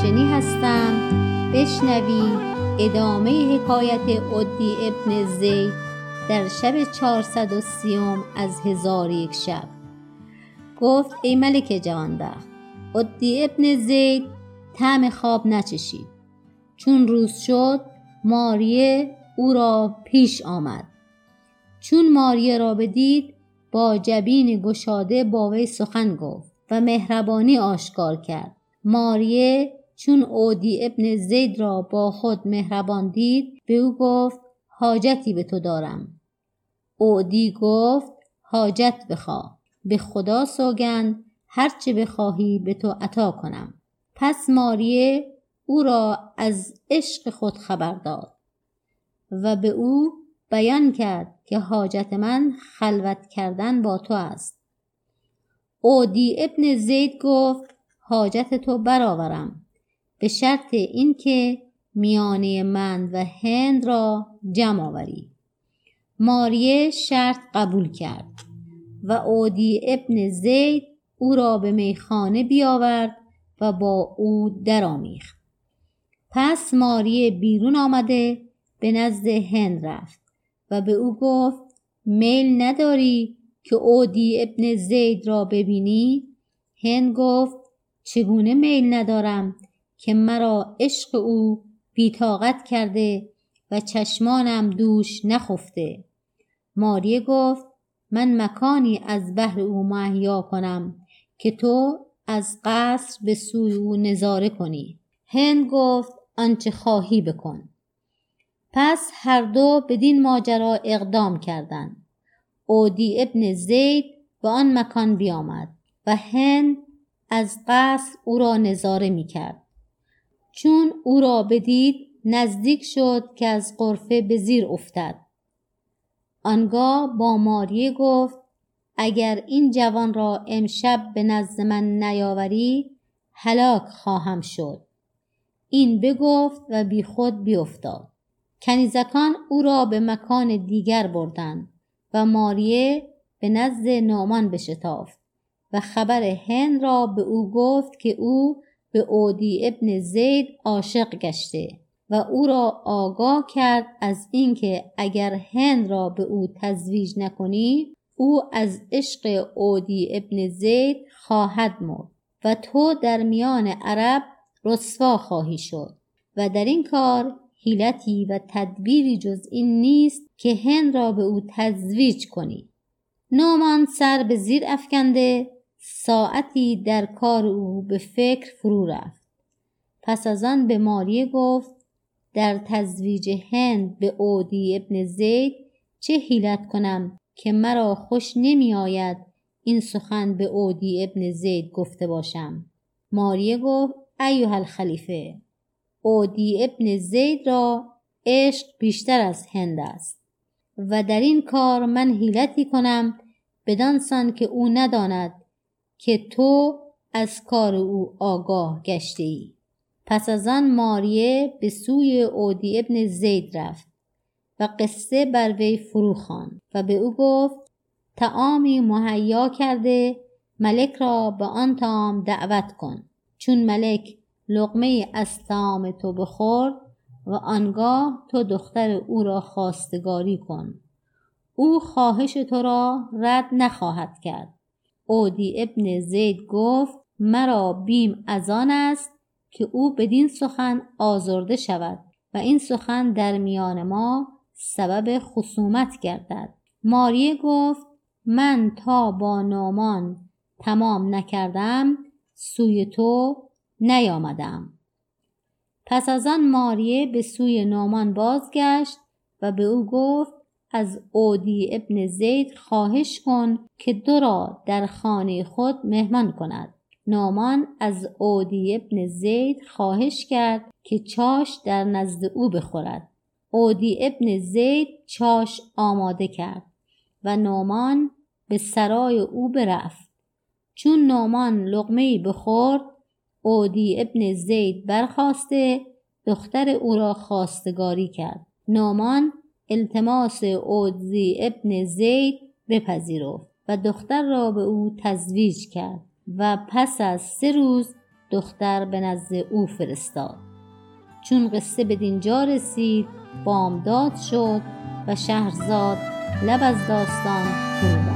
مجنی هستم. بشنوی ادامه حکایت عدی ابن زید در شب چهارصد و سیوم از هزار یک شب. گفت ای ملک جوانبخت عدی ابن زید طعم خواب نچشید. چون روز شد ماریه او را پیش آمد. چون ماریه را بدید با جبین گشاده با وی سخن گفت و مهربانی آشکار کرد. ماریه چون اودی ابن زید را با خود مهربان دید به او گفت حاجتی به تو دارم. اودی گفت حاجت بخواه به خدا سوگند هرچه بخواهی به تو عطا کنم. پس ماریه او را از عشق خود خبر داد و به او بیان کرد که حاجت من خلوت کردن با تو است. اودی ابن زید گفت حاجت تو برآورم. به شرط اینکه میانه من و هند را جمع آوری. ماریه شرط قبول کرد و اودی ابن زید او را به میخانه بیاورد و با او درآمیخت. پس ماریه بیرون آمده به نزد هند رفت و به او گفت میل نداری که اودی ابن زید را ببینی؟ هند گفت چگونه میل ندارم؟ که مرا عشق او بیتاقت کرده و چشمانم دوش نخفته. ماریه گفت من مکانی از بحر او محیا کنم که تو از قصر به سوی او نظاره کنی. هند گفت آنچه خواهی بکن. پس هر دو بدین ماجرا اقدام کردند. اودی ابن زید به آن مکان بیامد و هند از قصر او را نظاره می کرد. چون او را بدید نزدیک شد که از قرفه به زیر افتد. آنگاه با ماریه گفت اگر این جوان را امشب به نزد من نیاوری هلاک خواهم شد. این بگفت و بی خود بیفتاد. کنیزکان او را به مکان دیگر بردند و ماریه به نزد نامان بشتافت و خبر هند را به او گفت که او به اودی ابن زید عاشق گشته و او را آگاه کرد از اینکه اگر هند را به او تزویج نکنی او از عشق اودی ابن زید خواهد مرد و تو در میان عرب رسوا خواهی شد و در این کار حیلتی و تدبیری جز این نیست که هند را به او تزویج کنی. نومان سر به زیر افکنده ساعتی در کار او به فکر فرو رفت. پس از آن به ماریه گفت در تزویج هند به اودی ابن زید چه حیلت کنم که مرا خوش نمی آید این سخن به اودی ابن زید گفته باشم؟ ماریه گفت ایوه الخلیفه اودی ابن زید را عشق بیشتر از هند است و در این کار من حیلتی کنم بدانسان که او نداند که تو از کار او آگاه گشته ای پس از آن ماریه به سوی اودی ابن زید رفت و قصه بر وی فرو و به او گفت تعامی مهیا کرده ملک را به آن تام دعوت کن چون ملک لقمه از طعام تو بخورد و آنگاه تو دختر او را خواستگاری کن. او خواهش تو را رد نخواهد کرد. اودی ابن زید گفت مرا بیم از آن است که او بدین سخن آزرده شود و این سخن در میان ما سبب خصومت گردد. ماریه گفت من تا با نامان تمام نکردم سوی تو نیامدم. پس از آن ماریه به سوی نامان بازگشت و به او گفت از اودی ابن زید خواهش کن که دو را در خانه خود مهمان کند. نامان از اودی ابن زید خواهش کرد که چاش در نزد او بخورد. اودی ابن زید چاش آماده کرد و نامان به سرای او برفت. چون نامان لقمه بخورد اودی ابن زید برخواسته دختر او را خواستگاری کرد. نامان التماس اودزی ابن زید بپذیرفت و دختر را به او تزویج کرد و پس از سه روز دختر به نزد او فرستاد. چون قصه به دینجا رسید بامداد شد و شهرزاد لب از داستان فرو